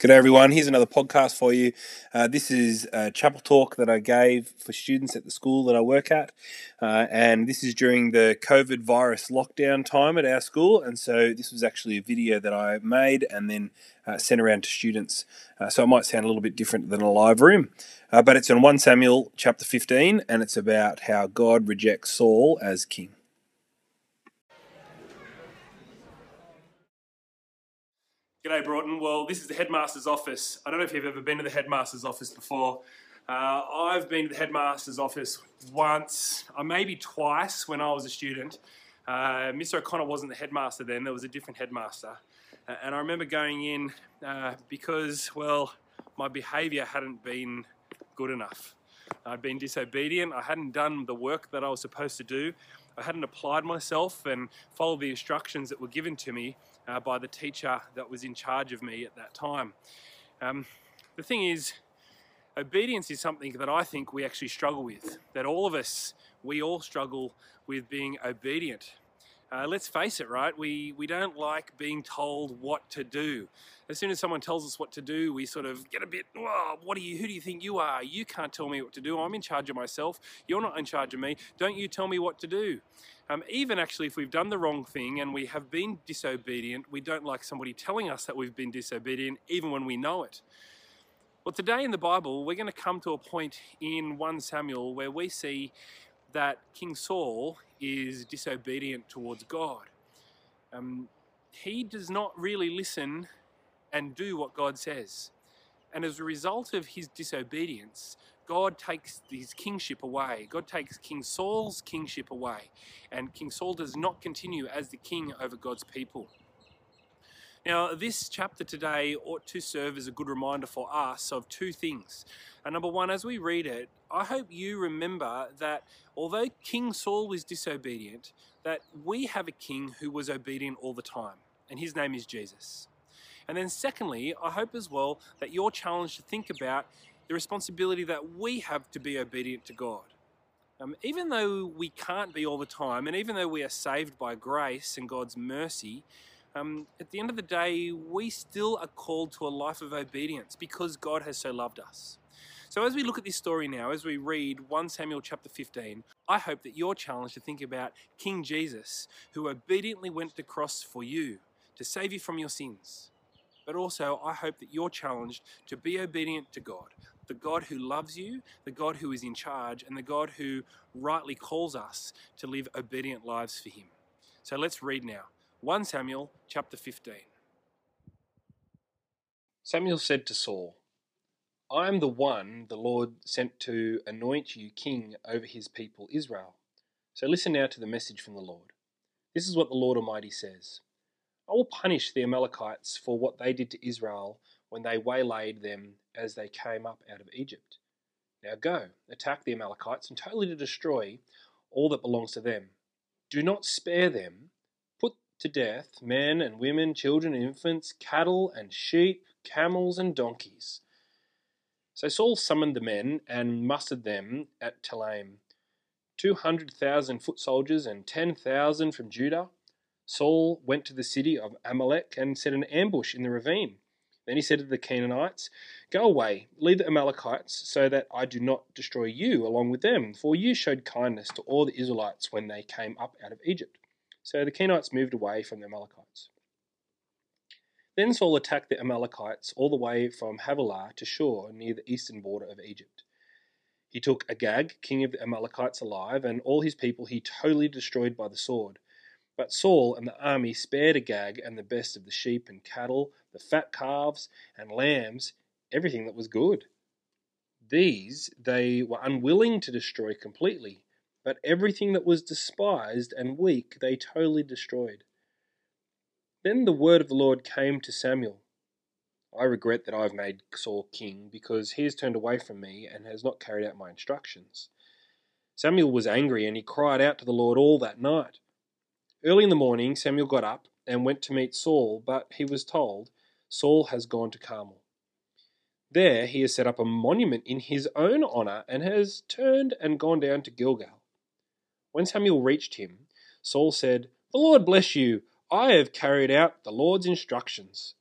Good everyone. Here's another podcast for you. Uh, this is a chapel talk that I gave for students at the school that I work at, uh, and this is during the COVID virus lockdown time at our school. And so this was actually a video that I made and then uh, sent around to students. Uh, so it might sound a little bit different than a live room, uh, but it's in 1 Samuel chapter 15, and it's about how God rejects Saul as king. G'day, Broughton. Well, this is the headmaster's office. I don't know if you've ever been to the headmaster's office before. Uh, I've been to the headmaster's office once, or uh, maybe twice when I was a student. Uh, Mr. O'Connor wasn't the headmaster then, there was a different headmaster. Uh, and I remember going in uh, because, well, my behaviour hadn't been good enough. I'd been disobedient, I hadn't done the work that I was supposed to do, I hadn't applied myself and followed the instructions that were given to me uh, by the teacher that was in charge of me at that time. Um, the thing is, obedience is something that I think we actually struggle with, that all of us, we all struggle with being obedient. Uh, let's face it, right? We, we don't like being told what to do. As soon as someone tells us what to do, we sort of get a bit, what are you, who do you think you are? You can't tell me what to do. I'm in charge of myself. You're not in charge of me. Don't you tell me what to do. Um, even actually, if we've done the wrong thing and we have been disobedient, we don't like somebody telling us that we've been disobedient, even when we know it. Well, today in the Bible, we're going to come to a point in 1 Samuel where we see that King Saul is disobedient towards God. Um, he does not really listen and do what God says. And as a result of his disobedience, God takes his kingship away. God takes King Saul's kingship away. And King Saul does not continue as the king over God's people. Now, this chapter today ought to serve as a good reminder for us of two things. And number one, as we read it, I hope you remember that although King Saul was disobedient, that we have a king who was obedient all the time, and his name is Jesus. And then, secondly, I hope as well that you're challenged to think about the responsibility that we have to be obedient to God. Um, even though we can't be all the time, and even though we are saved by grace and God's mercy, um, at the end of the day, we still are called to a life of obedience because God has so loved us. So as we look at this story now, as we read 1 Samuel chapter 15, I hope that you're challenged to think about King Jesus, who obediently went to the cross for you to save you from your sins. But also, I hope that you're challenged to be obedient to God, the God who loves you, the God who is in charge, and the God who rightly calls us to live obedient lives for Him. So let's read now 1 Samuel chapter 15. Samuel said to Saul, I am the one the Lord sent to anoint you king over his people Israel. So listen now to the message from the Lord. This is what the Lord Almighty says I will punish the Amalekites for what they did to Israel when they waylaid them as they came up out of Egypt. Now go, attack the Amalekites and totally destroy all that belongs to them. Do not spare them. Put to death men and women, children and infants, cattle and sheep, camels and donkeys so Saul summoned the men and mustered them at Telaim. Two hundred thousand foot soldiers and ten thousand from Judah. Saul went to the city of Amalek and set an ambush in the ravine. Then he said to the Kenites, Go away, leave the Amalekites, so that I do not destroy you along with them, for you showed kindness to all the Israelites when they came up out of Egypt. So the Kenites moved away from the Amalekites. Then Saul attacked the Amalekites all the way from Havilah to Shur, near the eastern border of Egypt. He took Agag, king of the Amalekites, alive, and all his people he totally destroyed by the sword. But Saul and the army spared Agag and the best of the sheep and cattle, the fat calves and lambs, everything that was good. These they were unwilling to destroy completely, but everything that was despised and weak they totally destroyed. Then the word of the Lord came to Samuel. I regret that I have made Saul king, because he has turned away from me and has not carried out my instructions. Samuel was angry, and he cried out to the Lord all that night. Early in the morning, Samuel got up and went to meet Saul, but he was told, Saul has gone to Carmel. There he has set up a monument in his own honor and has turned and gone down to Gilgal. When Samuel reached him, Saul said, The Lord bless you. I have carried out the Lord's instructions.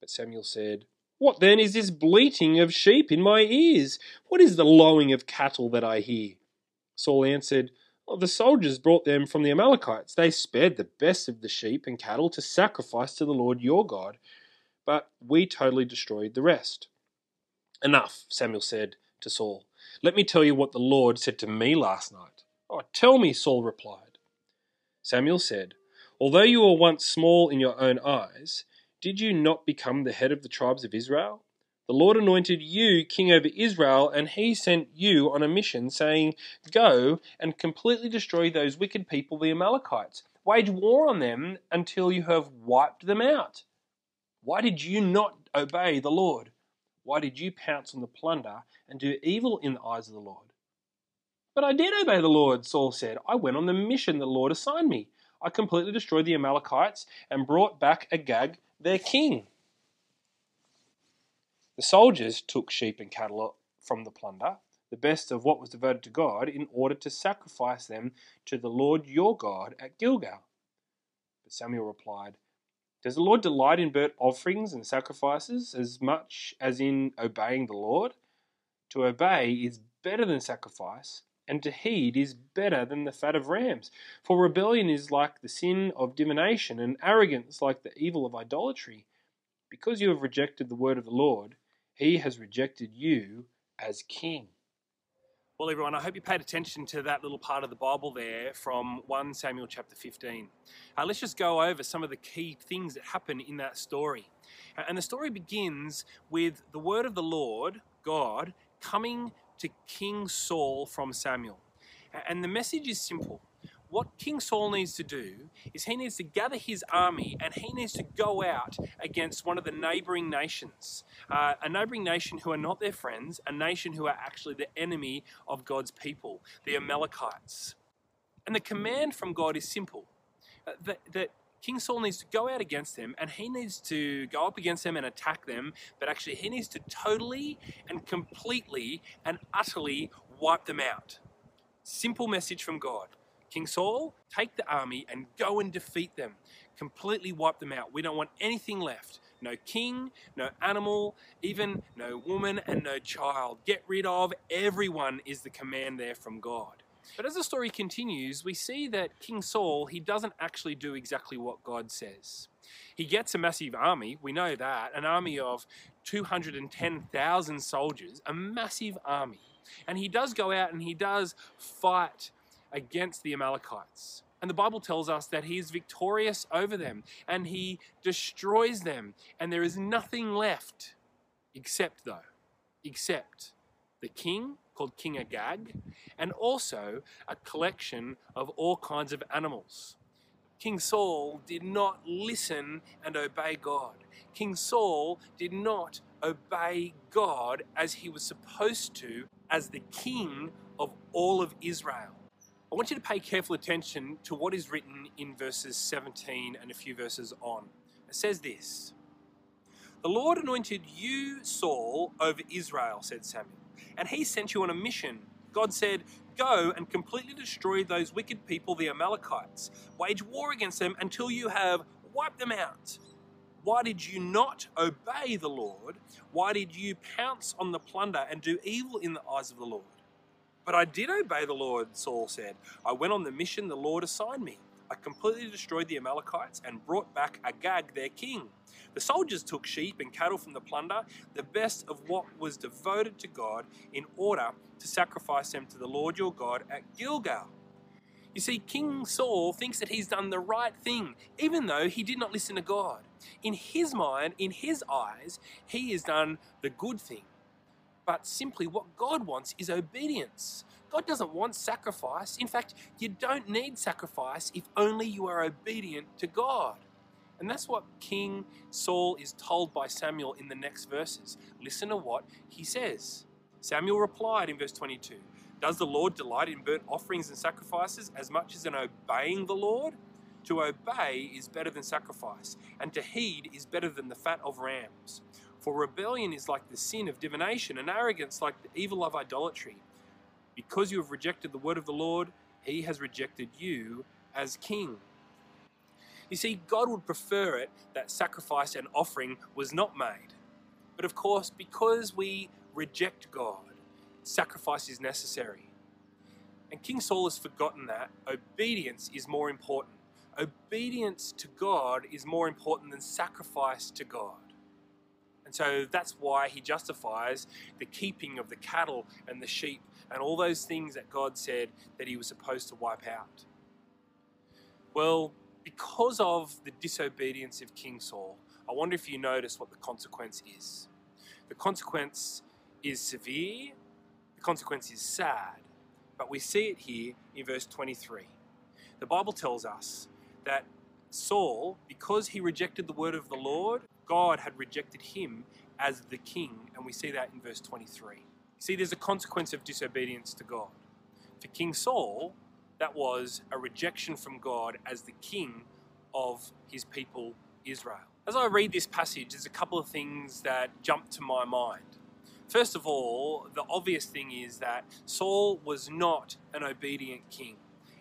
But Samuel said, What then is this bleating of sheep in my ears? What is the lowing of cattle that I hear? Saul answered, The soldiers brought them from the Amalekites. They spared the best of the sheep and cattle to sacrifice to the Lord your God, but we totally destroyed the rest. Enough, Samuel said to Saul. Let me tell you what the Lord said to me last night. Oh, tell me, Saul replied. Samuel said, Although you were once small in your own eyes, did you not become the head of the tribes of Israel? The Lord anointed you king over Israel, and he sent you on a mission, saying, Go and completely destroy those wicked people, the Amalekites. Wage war on them until you have wiped them out. Why did you not obey the Lord? Why did you pounce on the plunder and do evil in the eyes of the Lord? But I did obey the Lord, Saul said. I went on the mission the Lord assigned me. I completely destroyed the Amalekites and brought back Agag, their king. The soldiers took sheep and cattle from the plunder, the best of what was devoted to God, in order to sacrifice them to the Lord your God at Gilgal. But Samuel replied, Does the Lord delight in burnt offerings and sacrifices as much as in obeying the Lord? To obey is better than sacrifice and to heed is better than the fat of rams. For rebellion is like the sin of divination, and arrogance like the evil of idolatry. Because you have rejected the word of the Lord, he has rejected you as king. Well, everyone, I hope you paid attention to that little part of the Bible there from 1 Samuel chapter 15. Uh, let's just go over some of the key things that happen in that story. Uh, and the story begins with the word of the Lord, God, coming to King Saul from Samuel. And the message is simple. What King Saul needs to do is he needs to gather his army and he needs to go out against one of the neighboring nations. Uh, a neighboring nation who are not their friends, a nation who are actually the enemy of God's people, the Amalekites. And the command from God is simple uh, that, that King Saul needs to go out against them and he needs to go up against them and attack them, but actually he needs to totally and completely and utterly wipe them out. Simple message from God. King Saul, take the army and go and defeat them. Completely wipe them out. We don't want anything left. No king, no animal, even no woman and no child. Get rid of everyone is the command there from God. But as the story continues, we see that King Saul, he doesn't actually do exactly what God says. He gets a massive army, we know that, an army of 210,000 soldiers, a massive army. And he does go out and he does fight against the Amalekites. And the Bible tells us that he is victorious over them and he destroys them. And there is nothing left except, though, except the king called King Agag, and also a collection of all kinds of animals. King Saul did not listen and obey God. King Saul did not obey God as he was supposed to as the king of all of Israel. I want you to pay careful attention to what is written in verses 17 and a few verses on. It says this The Lord anointed you, Saul, over Israel, said Samuel and he sent you on a mission. God said, Go and completely destroy those wicked people, the Amalekites. Wage war against them until you have wiped them out. Why did you not obey the Lord? Why did you pounce on the plunder and do evil in the eyes of the Lord? But I did obey the Lord, Saul said. I went on the mission the Lord assigned me. I completely destroyed the Amalekites and brought back Agag, their king. The soldiers took sheep and cattle from the plunder, the best of what was devoted to God, in order to sacrifice them to the Lord your God at Gilgal. You see, King Saul thinks that he's done the right thing, even though he did not listen to God. In his mind, in his eyes, he has done the good thing. But simply what God wants is obedience. God doesn't want sacrifice. In fact, you don't need sacrifice if only you are obedient to God. And that's what King Saul is told by Samuel in the next verses. Listen to what he says. Samuel replied in verse 22 Does the Lord delight in burnt offerings and sacrifices as much as in obeying the Lord? To obey is better than sacrifice, and to heed is better than the fat of rams. For rebellion is like the sin of divination, and arrogance like the evil of idolatry. Because you have rejected the word of the Lord, he has rejected you as king. You see, God would prefer it that sacrifice and offering was not made. But of course, because we reject God, sacrifice is necessary. And King Saul has forgotten that obedience is more important. Obedience to God is more important than sacrifice to God. And so that's why he justifies the keeping of the cattle and the sheep and all those things that God said that he was supposed to wipe out. Well, because of the disobedience of King Saul, I wonder if you notice what the consequence is. The consequence is severe, the consequence is sad, but we see it here in verse 23. The Bible tells us that Saul, because he rejected the word of the Lord, God had rejected him as the king, and we see that in verse 23. You see, there's a consequence of disobedience to God. For King Saul, that was a rejection from God as the king of his people Israel. As I read this passage, there's a couple of things that jump to my mind. First of all, the obvious thing is that Saul was not an obedient king,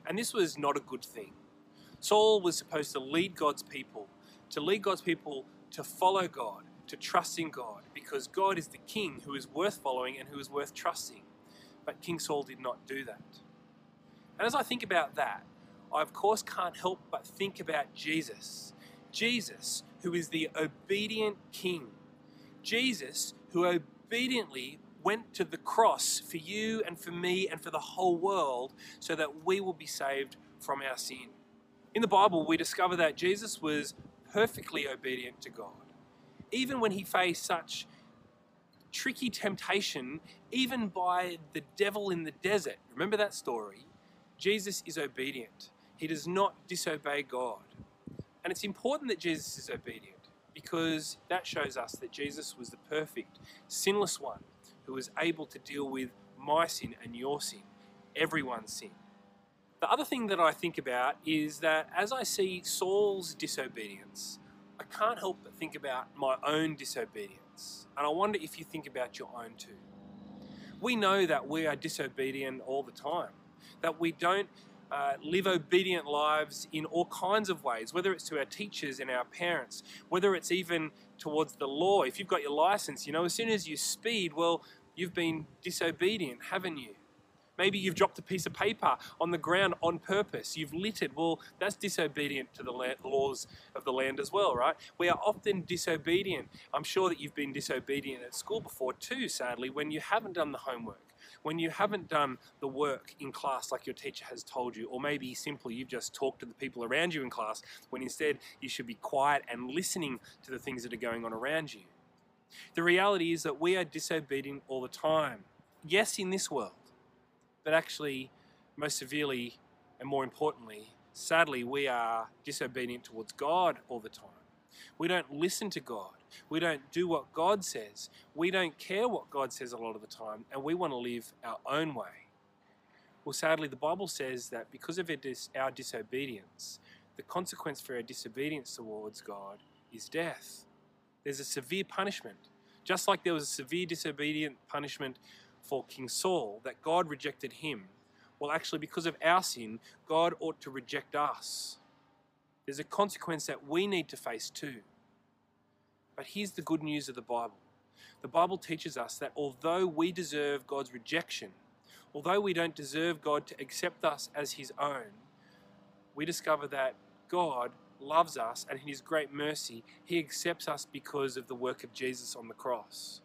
and this was not a good thing. Saul was supposed to lead God's people, to lead God's people to follow God, to trust in God, because God is the king who is worth following and who is worth trusting. But King Saul did not do that. And as I think about that, I of course can't help but think about Jesus. Jesus, who is the obedient king. Jesus, who obediently went to the cross for you and for me and for the whole world so that we will be saved from our sin. In the Bible, we discover that Jesus was perfectly obedient to God. Even when he faced such tricky temptation, even by the devil in the desert. Remember that story? Jesus is obedient. He does not disobey God. And it's important that Jesus is obedient because that shows us that Jesus was the perfect, sinless one who was able to deal with my sin and your sin, everyone's sin. The other thing that I think about is that as I see Saul's disobedience, I can't help but think about my own disobedience. And I wonder if you think about your own too. We know that we are disobedient all the time, that we don't uh, live obedient lives in all kinds of ways, whether it's to our teachers and our parents, whether it's even towards the law. If you've got your license, you know, as soon as you speed, well, you've been disobedient, haven't you? Maybe you've dropped a piece of paper on the ground on purpose. You've littered. Well, that's disobedient to the laws of the land as well, right? We are often disobedient. I'm sure that you've been disobedient at school before too, sadly, when you haven't done the homework, when you haven't done the work in class like your teacher has told you, or maybe simply you've just talked to the people around you in class when instead you should be quiet and listening to the things that are going on around you. The reality is that we are disobedient all the time. Yes, in this world but actually, most severely and more importantly, sadly, we are disobedient towards God all the time. We don't listen to God. We don't do what God says. We don't care what God says a lot of the time, and we want to live our own way. Well, sadly, the Bible says that because of our disobedience, the consequence for our disobedience towards God is death. There's a severe punishment. Just like there was a severe disobedient punishment for King Saul that God rejected him. Well, actually, because of our sin, God ought to reject us. There's a consequence that we need to face too. But here's the good news of the Bible the Bible teaches us that although we deserve God's rejection, although we don't deserve God to accept us as his own, we discover that God loves us and in His great mercy, He accepts us because of the work of Jesus on the cross.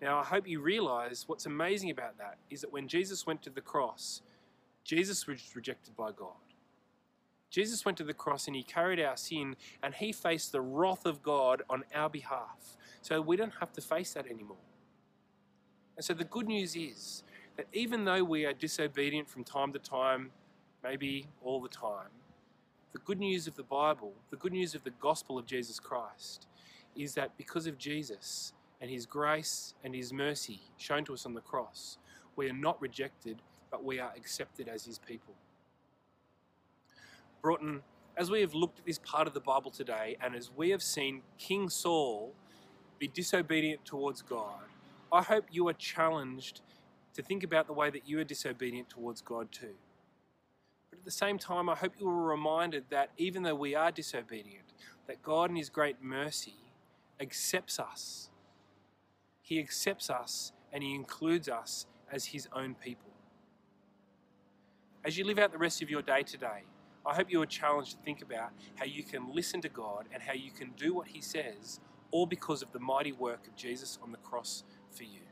Now, I hope you realize what's amazing about that is that when Jesus went to the cross, Jesus was rejected by God. Jesus went to the cross and he carried our sin and he faced the wrath of God on our behalf. So we don't have to face that anymore. And so the good news is that even though we are disobedient from time to time, maybe all the time, the good news of the Bible, the good news of the gospel of Jesus Christ, is that because of Jesus and his grace and his mercy shown to us on the cross, we are not rejected, but we are accepted as his people. Broughton, as we have looked at this part of the Bible today, and as we have seen King Saul be disobedient towards God, I hope you are challenged to think about the way that you are disobedient towards God too. But at the same time, I hope you are reminded that even though we are disobedient, that God in His great mercy accepts us. He accepts us and He includes us as His own people. As you live out the rest of your day today, I hope you are challenged to think about how you can listen to God and how you can do what He says, all because of the mighty work of Jesus on the cross for you.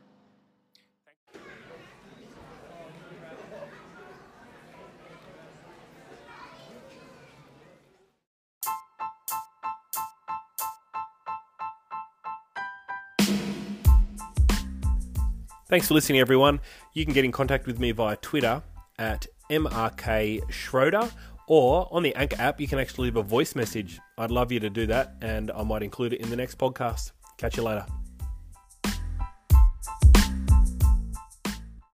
Thanks for listening, everyone. You can get in contact with me via Twitter at MRK Schroeder or on the Anchor app, you can actually leave a voice message. I'd love you to do that, and I might include it in the next podcast. Catch you later.